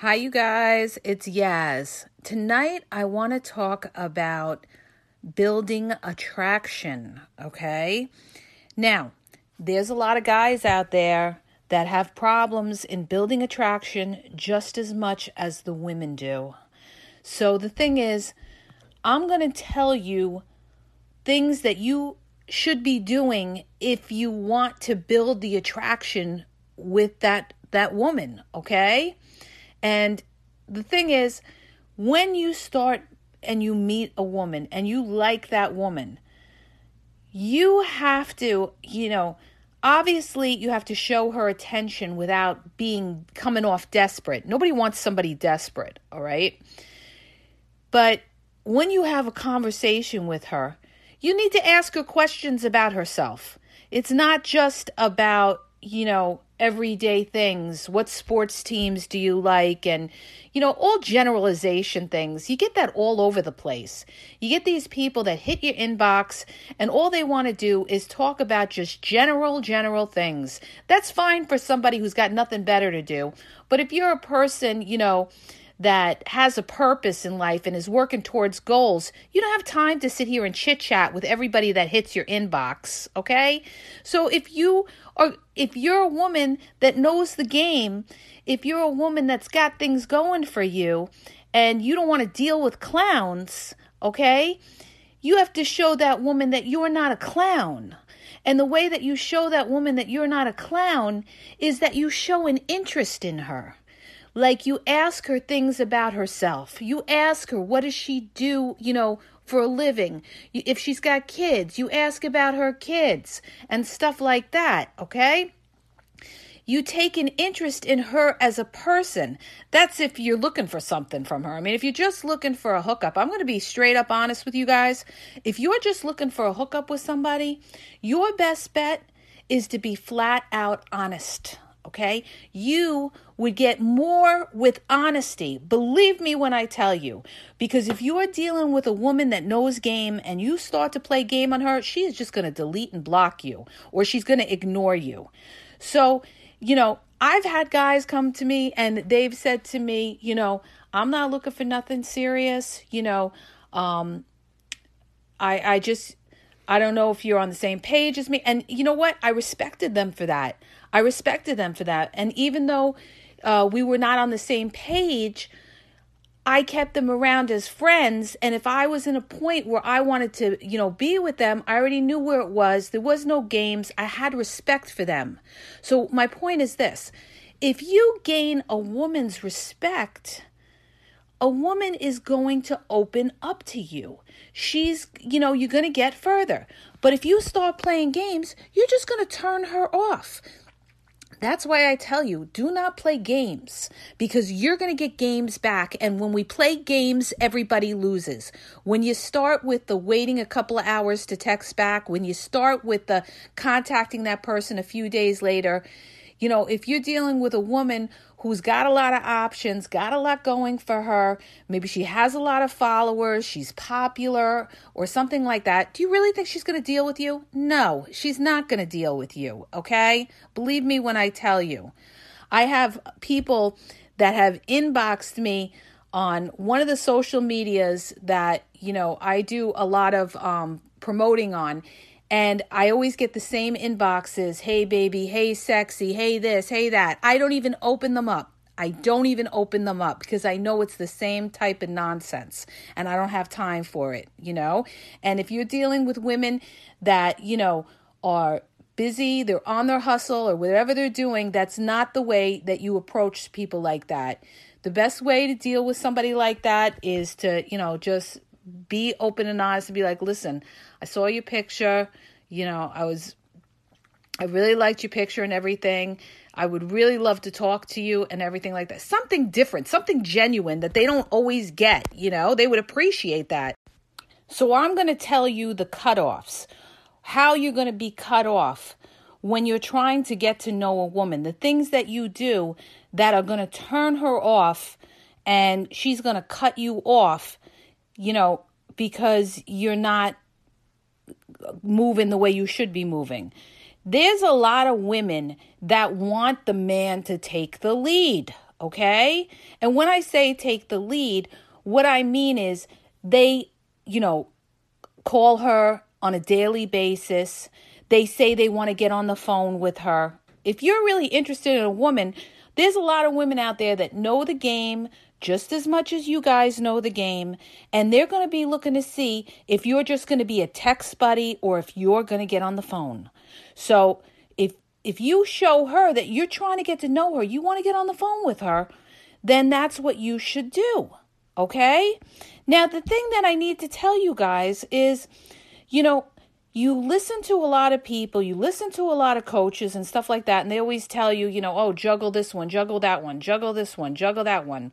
Hi, you guys. It's Yaz. Tonight, I want to talk about building attraction. Okay. Now, there's a lot of guys out there that have problems in building attraction just as much as the women do. So, the thing is, I'm going to tell you things that you should be doing if you want to build the attraction with that that woman, okay? And the thing is, when you start and you meet a woman and you like that woman, you have to, you know, obviously you have to show her attention without being coming off desperate. Nobody wants somebody desperate, all right? But when you have a conversation with her, you need to ask her questions about herself. It's not just about, you know, everyday things. What sports teams do you like? And, you know, all generalization things. You get that all over the place. You get these people that hit your inbox and all they want to do is talk about just general, general things. That's fine for somebody who's got nothing better to do. But if you're a person, you know, that has a purpose in life and is working towards goals, you don't have time to sit here and chit chat with everybody that hits your inbox, okay? So if you are if you're a woman that knows the game, if you're a woman that's got things going for you and you don't want to deal with clowns, okay? You have to show that woman that you're not a clown. And the way that you show that woman that you're not a clown is that you show an interest in her. Like you ask her things about herself. You ask her, what does she do, you know, for a living? If she's got kids, you ask about her kids and stuff like that, okay? You take an interest in her as a person. That's if you're looking for something from her. I mean, if you're just looking for a hookup, I'm going to be straight up honest with you guys. If you're just looking for a hookup with somebody, your best bet is to be flat out honest okay? You would get more with honesty. Believe me when I tell you. Because if you are dealing with a woman that knows game and you start to play game on her, she is just going to delete and block you or she's going to ignore you. So, you know, I've had guys come to me and they've said to me, you know, I'm not looking for nothing serious, you know, um I I just I don't know if you're on the same page as me. And you know what? I respected them for that. I respected them for that. And even though uh, we were not on the same page, I kept them around as friends. And if I was in a point where I wanted to, you know, be with them, I already knew where it was. There was no games. I had respect for them. So my point is this if you gain a woman's respect, a woman is going to open up to you. She's, you know, you're going to get further. But if you start playing games, you're just going to turn her off. That's why I tell you, do not play games because you're going to get games back. And when we play games, everybody loses. When you start with the waiting a couple of hours to text back, when you start with the contacting that person a few days later, you know, if you're dealing with a woman who's got a lot of options, got a lot going for her. Maybe she has a lot of followers, she's popular, or something like that. Do you really think she's going to deal with you? No, she's not going to deal with you, okay? Believe me when I tell you. I have people that have inboxed me on one of the social medias that, you know, I do a lot of um, promoting on And I always get the same inboxes hey, baby, hey, sexy, hey, this, hey, that. I don't even open them up. I don't even open them up because I know it's the same type of nonsense and I don't have time for it, you know? And if you're dealing with women that, you know, are busy, they're on their hustle or whatever they're doing, that's not the way that you approach people like that. The best way to deal with somebody like that is to, you know, just be open and honest and be like, listen, I saw your picture. You know, I was, I really liked your picture and everything. I would really love to talk to you and everything like that. Something different, something genuine that they don't always get, you know, they would appreciate that. So I'm going to tell you the cutoffs, how you're going to be cut off when you're trying to get to know a woman, the things that you do that are going to turn her off and she's going to cut you off, you know, because you're not moving the way you should be moving. There's a lot of women that want the man to take the lead, okay? And when I say take the lead, what I mean is they, you know, call her on a daily basis. They say they want to get on the phone with her. If you're really interested in a woman, there's a lot of women out there that know the game just as much as you guys know the game, and they're going to be looking to see if you're just going to be a text buddy or if you're going to get on the phone. So, if if you show her that you're trying to get to know her, you want to get on the phone with her, then that's what you should do. Okay? Now, the thing that I need to tell you guys is, you know, you listen to a lot of people, you listen to a lot of coaches and stuff like that, and they always tell you, you know, oh, juggle this one, juggle that one, juggle this one, juggle that one.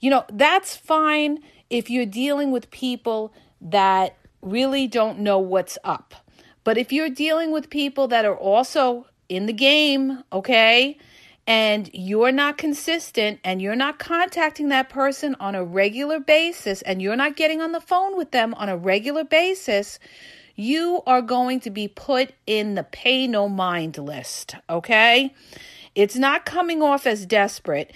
You know, that's fine if you're dealing with people that really don't know what's up. But if you're dealing with people that are also in the game, okay, and you're not consistent and you're not contacting that person on a regular basis and you're not getting on the phone with them on a regular basis, you are going to be put in the pay no mind list, okay? It's not coming off as desperate.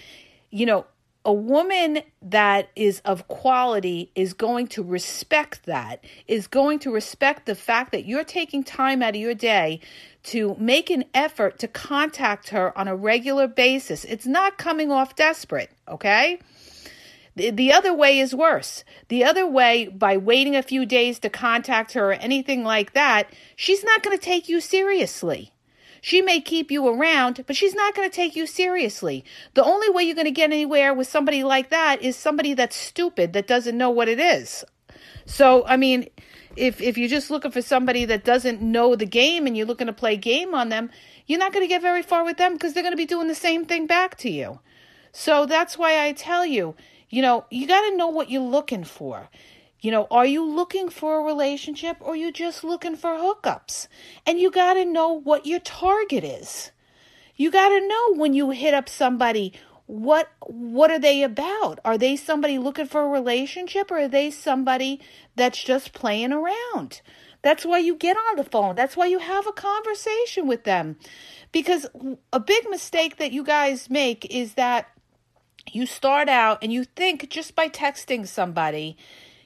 You know, a woman that is of quality is going to respect that, is going to respect the fact that you're taking time out of your day to make an effort to contact her on a regular basis. It's not coming off desperate, okay? The other way is worse. The other way, by waiting a few days to contact her or anything like that, she's not going to take you seriously. She may keep you around, but she's not going to take you seriously. The only way you're going to get anywhere with somebody like that is somebody that's stupid, that doesn't know what it is. So, I mean, if if you're just looking for somebody that doesn't know the game and you're looking to play game on them, you're not going to get very far with them because they're going to be doing the same thing back to you. So that's why I tell you, you know, you got to know what you're looking for. You know, are you looking for a relationship or you just looking for hookups? And you got to know what your target is. You got to know when you hit up somebody what what are they about? Are they somebody looking for a relationship or are they somebody that's just playing around? That's why you get on the phone. That's why you have a conversation with them. Because a big mistake that you guys make is that you start out and you think just by texting somebody,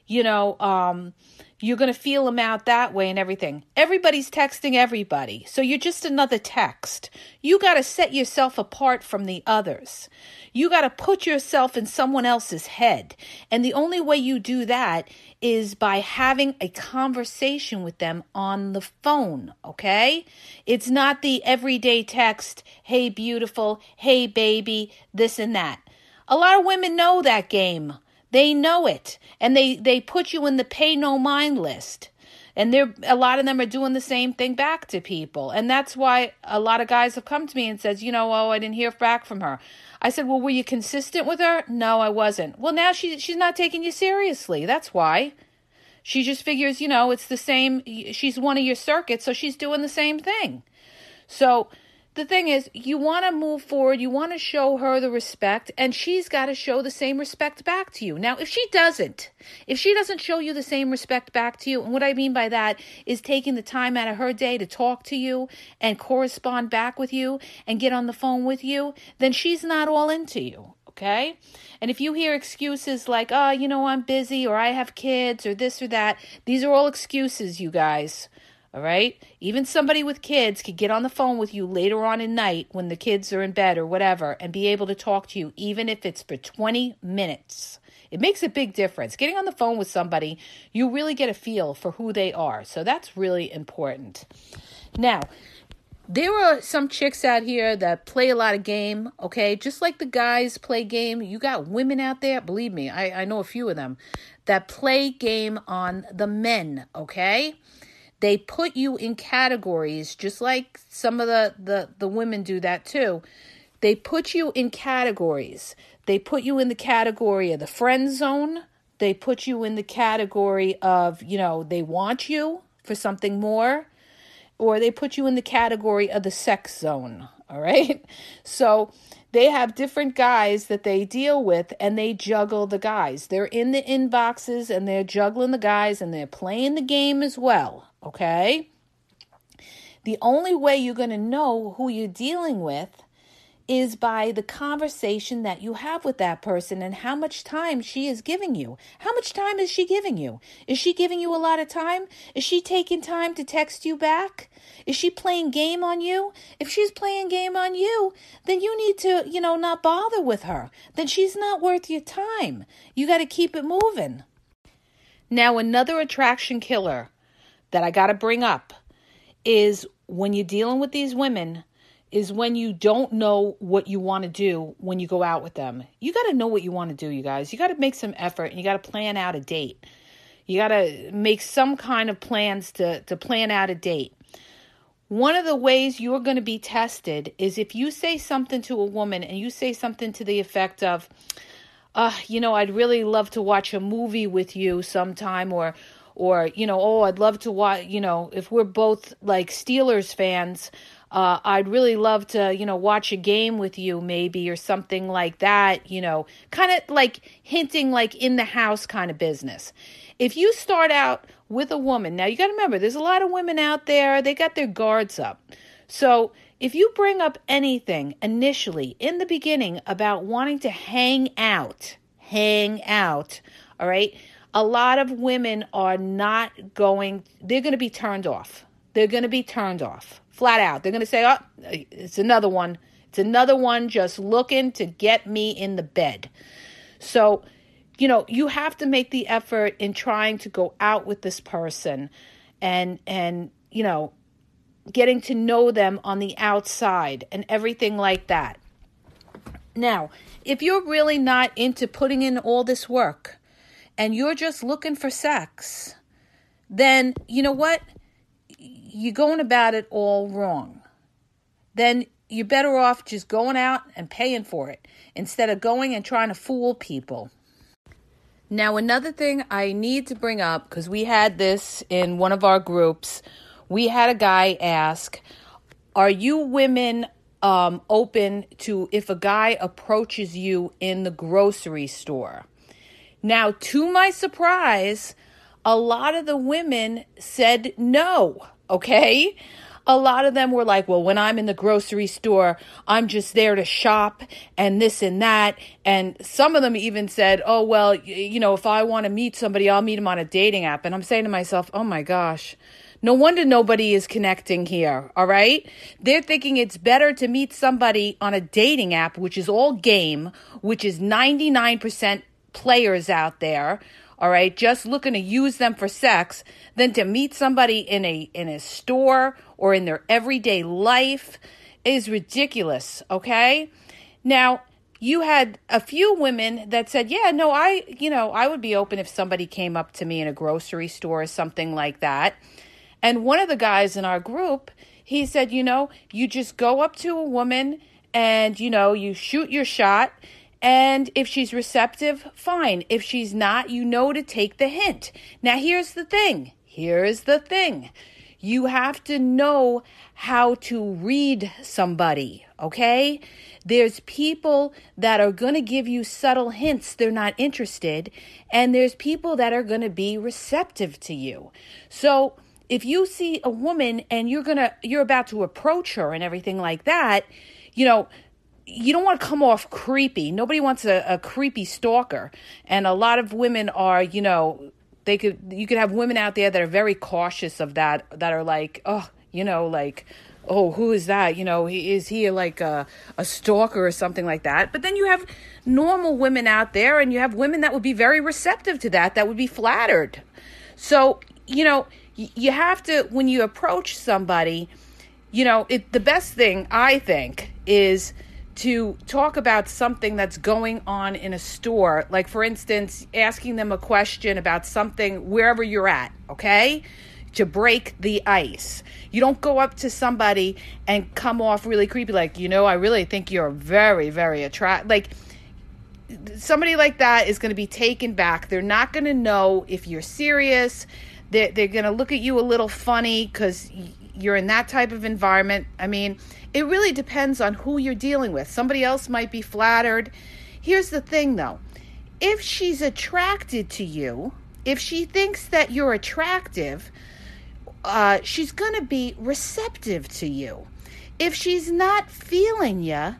you know, um, you're going to feel them out that way and everything. Everybody's texting everybody. So you're just another text. You got to set yourself apart from the others. You got to put yourself in someone else's head. And the only way you do that is by having a conversation with them on the phone, okay? It's not the everyday text, hey, beautiful, hey, baby, this and that. A lot of women know that game. They know it. And they, they put you in the pay no mind list. And they're a lot of them are doing the same thing back to people. And that's why a lot of guys have come to me and says, you know, oh, I didn't hear back from her. I said, well, were you consistent with her? No, I wasn't. Well, now she she's not taking you seriously. That's why. She just figures, you know, it's the same. She's one of your circuits, so she's doing the same thing. So the thing is, you want to move forward, you want to show her the respect, and she's got to show the same respect back to you. Now, if she doesn't, if she doesn't show you the same respect back to you, and what I mean by that is taking the time out of her day to talk to you and correspond back with you and get on the phone with you, then she's not all into you. Okay? And if you hear excuses like, oh, you know, I'm busy or I have kids or this or that, these are all excuses, you guys. All right? Even somebody with kids could get on the phone with you later on in night when the kids are in bed or whatever and be able to talk to you, even if it's for 20 minutes. It makes a big difference. Getting on the phone with somebody, you really get a feel for who they are. So that's really important. Now, there are some chicks out here that play a lot of game, okay? Just like the guys play game, you got women out there, believe me, I, I know a few of them, that play game on the men, okay? They put you in categories, just like some of the, the, the women do that too. They put you in categories. They put you in the category of the friend zone. They put you in the category of, you know, they want you for something more. Or they put you in the category of the sex zone. All right. So they have different guys that they deal with and they juggle the guys. They're in the inboxes and they're juggling the guys and they're playing the game as well okay? The only way you're going to know who you're dealing with is by the conversation that you have with that person and how much time she is giving you. How much time is she giving you? Is she giving you a lot of time? Is she taking time to text you back? Is she playing game on you? If she's playing game on you, then you need to, you know, not bother with her. Then she's not worth your time. You got to keep it moving. Now, another attraction killer that I got to bring up is when you're dealing with these women is when you don't know what you want to do when you go out with them. You got to know what you want to do, you guys. You got to make some effort and you got to plan out a date. You got to make some kind of plans to to plan out a date. One of the ways you're going to be tested is if you say something to a woman and you say something to the effect of uh, you know, I'd really love to watch a movie with you sometime or or you know oh i'd love to watch you know if we're both like steelers fans uh, i'd really love to you know watch a game with you maybe or something like that you know kind of like hinting like in the house kind of business. If you start out with a woman now you got to remember there's a lot of women out there they got their guards up. So if you bring up anything initially in the beginning about wanting to hang out hang out all right a lot of women are not going, they're going to be turned off. They're going to be turned off flat out. They're going to say, oh, it's another one. It's another one just looking to get me in the bed. So, you know, you have to make the effort in trying to go out with this person and, and, you know, getting to know them on the outside and everything like that. Now, if you're really not into putting in all this work, and you're just looking for sex, then you know what? You're going about it all wrong. Then you're better off just going out and paying for it instead of going and trying to fool people. Now, another thing I need to bring up because we had this in one of our groups, we had a guy ask, Are you women um, open to if a guy approaches you in the grocery store? Now, to my surprise, a lot of the women said no, okay? A lot of them were like, well, when I'm in the grocery store, I'm just there to shop and this and that. And some of them even said, oh, well, you know, if I want to meet somebody, I'll meet them on a dating app. And I'm saying to myself, oh my gosh, no wonder nobody is connecting here, all right? They're thinking it's better to meet somebody on a dating app, which is all game, which is 99% players out there, all right, just looking to use them for sex, than to meet somebody in a in a store or in their everyday life is ridiculous, okay? Now, you had a few women that said, "Yeah, no, I, you know, I would be open if somebody came up to me in a grocery store or something like that." And one of the guys in our group, he said, "You know, you just go up to a woman and, you know, you shoot your shot and if she's receptive, fine. If she's not, you know to take the hint. Now, here's the thing. Here's the thing. You have to know how to read somebody, okay? There's people that are going to give you subtle hints they're not interested, and there's people that are going to be receptive to you. So, if you see a woman and you're going to you're about to approach her and everything like that, you know, you don't want to come off creepy. Nobody wants a, a creepy stalker. And a lot of women are, you know, they could you could have women out there that are very cautious of that that are like oh you know like oh who is that you know is he like a, a stalker or something like that but then you have normal women out there and you have women that would be very receptive to that that would be flattered so you know you have to when you approach somebody you know it the best thing i think is to talk about something that's going on in a store like for instance asking them a question about something wherever you're at okay to break the ice. You don't go up to somebody and come off really creepy, like, you know, I really think you're very, very attractive. Like, somebody like that is going to be taken back. They're not going to know if you're serious. They're, they're going to look at you a little funny because you're in that type of environment. I mean, it really depends on who you're dealing with. Somebody else might be flattered. Here's the thing, though if she's attracted to you, if she thinks that you're attractive, uh, she's going to be receptive to you. If she's not feeling you,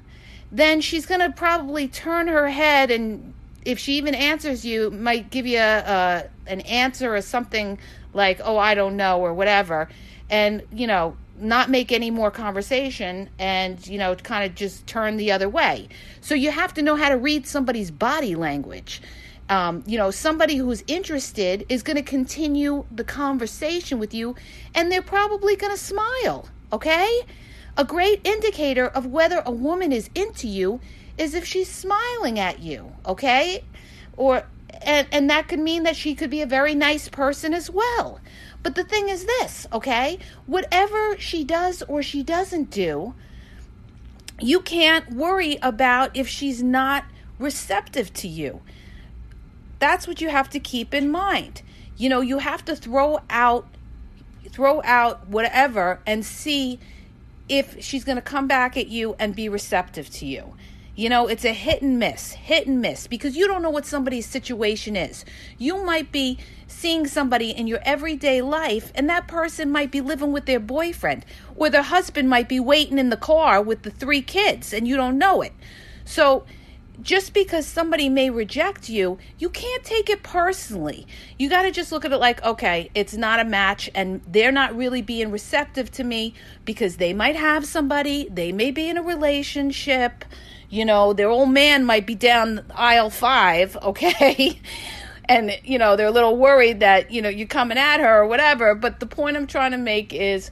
then she's going to probably turn her head and if she even answers you, might give you a, a, an answer or something like, "Oh, I don't know" or whatever, and you know, not make any more conversation and you know, kind of just turn the other way. So you have to know how to read somebody's body language um, you know, somebody who's interested is going to continue the conversation with you and they're probably going to smile, okay? A great indicator of whether a woman is into you is if she's smiling at you, okay? Or and and that could mean that she could be a very nice person as well. But the thing is this, okay? Whatever she does or she doesn't do, you can't worry about if she's not receptive to you. That's what you have to keep in mind. You know, you have to throw out throw out whatever and see if she's going to come back at you and be receptive to you. You know, it's a hit and miss, hit and miss, because you don't know what somebody's situation is. You might be seeing somebody in your everyday life, and that person might be living with their boyfriend, or their husband might be waiting in the car with the three kids, and you don't know it. So, just because somebody may reject you, you can't take it personally. You got to just look at it like, okay, it's not a match and they're not really being receptive to me because they might have somebody, they may be in a relationship, you know, their old man might be down aisle five, okay? and, you know, they're a little worried that, you know, you're coming at her or whatever. But the point I'm trying to make is,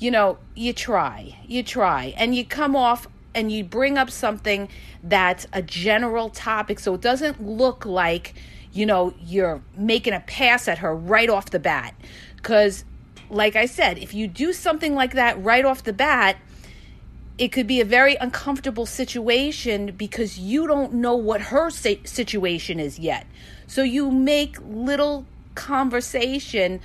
you know, you try, you try, and you come off and you bring up something that's a general topic so it doesn't look like you know you're making a pass at her right off the bat because like i said if you do something like that right off the bat it could be a very uncomfortable situation because you don't know what her situation is yet so you make little conversation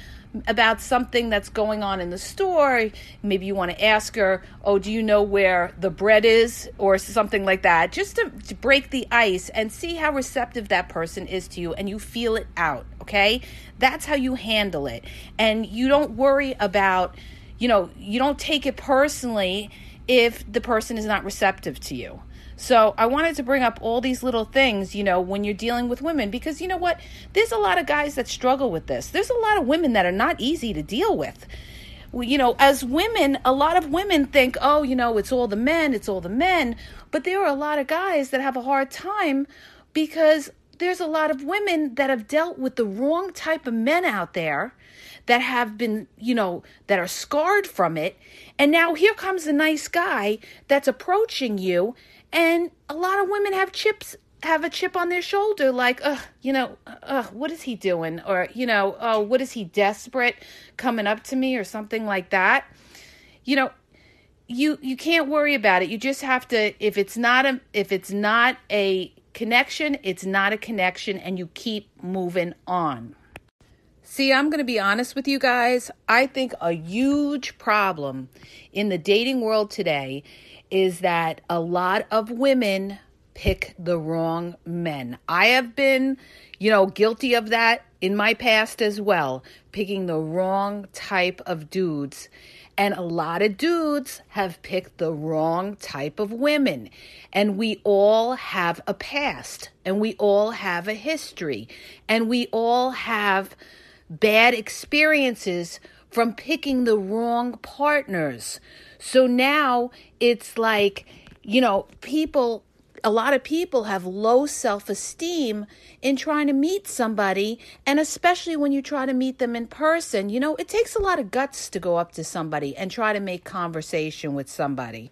about something that's going on in the store. Maybe you want to ask her, Oh, do you know where the bread is? Or something like that, just to, to, break the ice and see how receptive that person is to you and you feel it out. Okay. That's how you handle it. And you don't worry about, you know, you don't take it personally if the person is not receptive to you. So I wanted to bring up all these little things, you know, when you're dealing with women, because you know what? There's a lot of guys that struggle with this. There's a lot of women that are not easy to deal with. You know, as women, a lot of women think, oh, you know, it's all the men, it's all the men. But there are a lot of guys that have a hard time because there's a lot of women that have dealt with the wrong type of men out there that have been, you know, that are scarred from it. And now here comes a nice guy that's approaching you and a lot of women have chips have a chip on their shoulder like uh you know uh what is he doing? Or you know oh what is he desperate coming up to me? or something like that. You know you you can't worry about it. You just have to if it's not a if it's not a connection it's not a connection and you keep moving on See, I'm going to be honest with you guys. I think a huge problem in the dating world today is that a lot of women pick the wrong men. I have been, you know, guilty of that in my past as well, picking the wrong type of dudes. And a lot of dudes have picked the wrong type of women. And we all have a past, and we all have a history, and we all have bad experiences from picking the wrong partners. So now it's like, you know, people a lot of people have low self esteem in trying to meet somebody, and especially when you try to meet them in person. You know, it takes a lot of guts to go up to somebody and try to make conversation with somebody.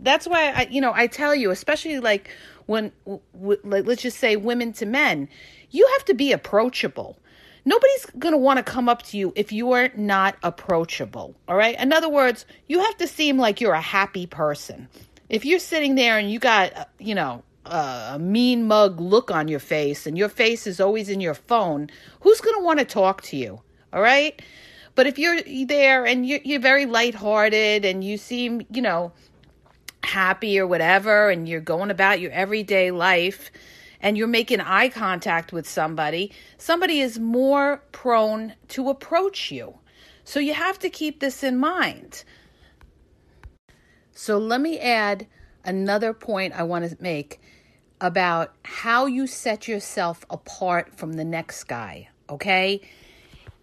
That's why I, you know, I tell you, especially like when, like, let's just say women to men, you have to be approachable. Nobody's going to want to come up to you if you are not approachable. All right. In other words, you have to seem like you're a happy person. If you're sitting there and you got, you know, a mean mug look on your face and your face is always in your phone, who's going to want to talk to you? All right? But if you're there and you're, you're very lighthearted and you seem, you know, happy or whatever, and you're going about your everyday life and you're making eye contact with somebody, somebody is more prone to approach you. So you have to keep this in mind. So let me add another point I want to make about how you set yourself apart from the next guy, okay?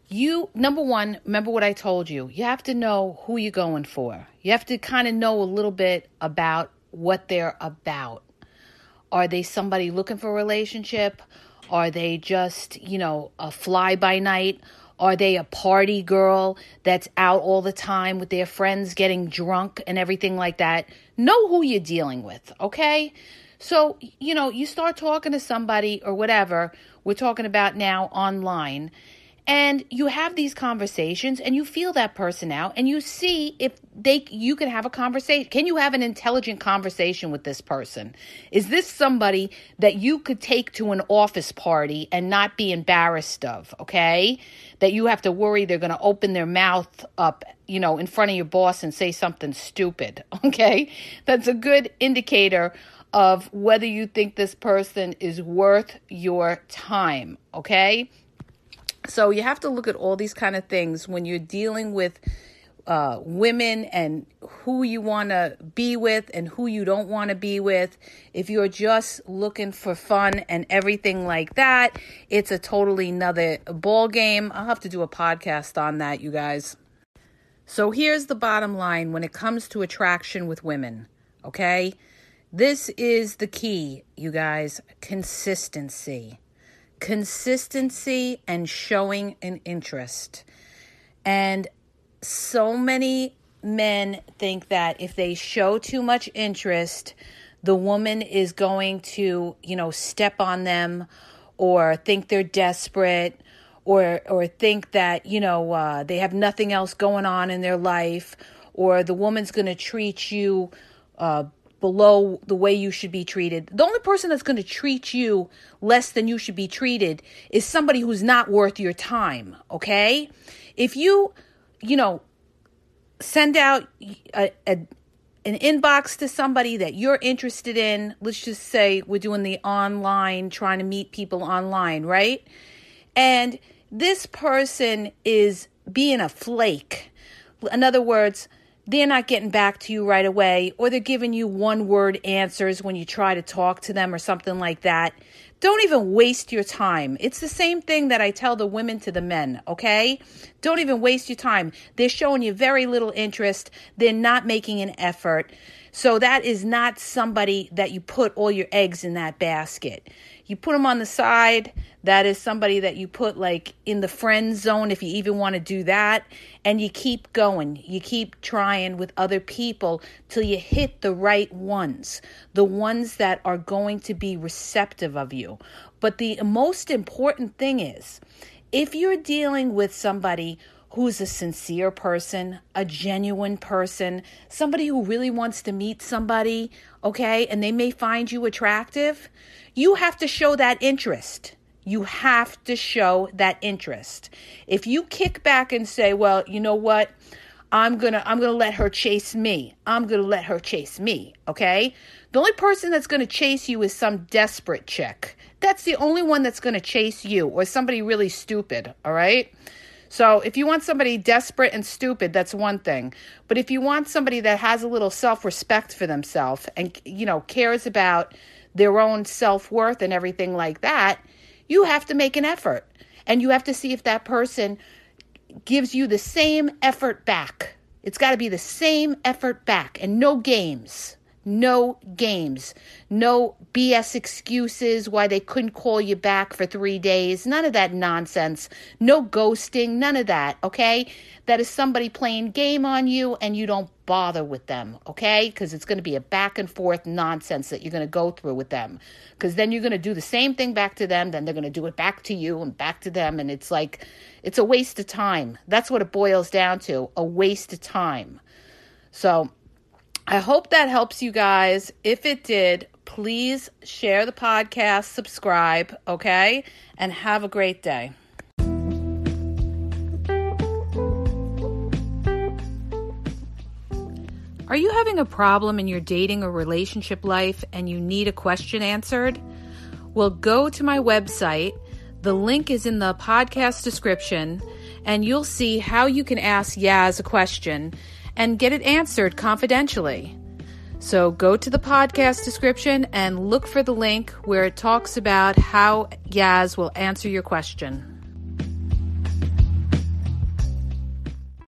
You, number one, remember what I told you. You have to know who you're going for. You have to kind of know a little bit about what they're about. Are they somebody looking for a relationship? Are they just, you know, a fly by night? Are they a party girl that's out all the time with their friends getting drunk and everything like that? Know who you're dealing with, okay? So, you know, you start talking to somebody or whatever, we're talking about now online, and you have these conversations and you feel that person out and you see if they you can have a conversation. Can you have an intelligent conversation with this person? Is this somebody that you could take to an office party and not be embarrassed of okay? That you have to worry they're going to open their mouth up you know in front of your boss and say something stupid okay? That's a good indicator of whether you think this person is worth your time okay so you have to look at all these kind of things when you're dealing with uh, women and who you want to be with and who you don't want to be with. If you're just looking for fun and everything like that, it's a totally another ball game. I'll have to do a podcast on that, you guys. So here's the bottom line when it comes to attraction with women, okay? This is the key, you guys consistency consistency and showing an interest. And so many men think that if they show too much interest, the woman is going to, you know, step on them or think they're desperate or or think that, you know, uh, they have nothing else going on in their life or the woman's going to treat you uh, below the way you should be treated. The only person that's going to treat you less than you should be treated is somebody who's not worth your time, okay? If you, you know, send out a, a an inbox to somebody that you're interested in, let's just say we're doing the online, trying to meet people online, right? And this person is being a flake. In other words, they're not getting back to you right away, or they're giving you one word answers when you try to talk to them or something like that. Don't even waste your time. It's the same thing that I tell the women to the men, okay? Don't even waste your time. They're showing you very little interest, they're not making an effort. So that is not somebody that you put all your eggs in that basket. You put them on the side. That is somebody that you put like in the friend zone if you even want to do that. And you keep going. You keep trying with other people till you hit the right ones, the ones that are going to be receptive of you. But the most important thing is if you're dealing with somebody who's a sincere person, a genuine person, somebody who really wants to meet somebody, okay, and they may find you attractive, you have to show that interest. You have to show that interest. If you kick back and say, "Well, you know what? I'm going to I'm going to let her chase me. I'm going to let her chase me." Okay? The only person that's going to chase you is some desperate chick. That's the only one that's going to chase you or somebody really stupid, all right? So if you want somebody desperate and stupid, that's one thing. But if you want somebody that has a little self-respect for themselves and you know cares about their own self-worth and everything like that, you have to make an effort. And you have to see if that person gives you the same effort back. It's got to be the same effort back and no games. No games. No BS excuses why they couldn't call you back for three days. None of that nonsense. No ghosting. None of that. Okay? That is somebody playing game on you and you don't bother with them. Okay? Because it's going to be a back and forth nonsense that you're going to go through with them. Because then you're going to do the same thing back to them. Then they're going to do it back to you and back to them. And it's like, it's a waste of time. That's what it boils down to a waste of time. So, I hope that helps you guys. If it did, please share the podcast, subscribe, okay? And have a great day. Are you having a problem in your dating or relationship life and you need a question answered? Well, go to my website. The link is in the podcast description, and you'll see how you can ask Yaz a question and get it answered confidentially. So go to the podcast description and look for the link where it talks about how Yaz will answer your question.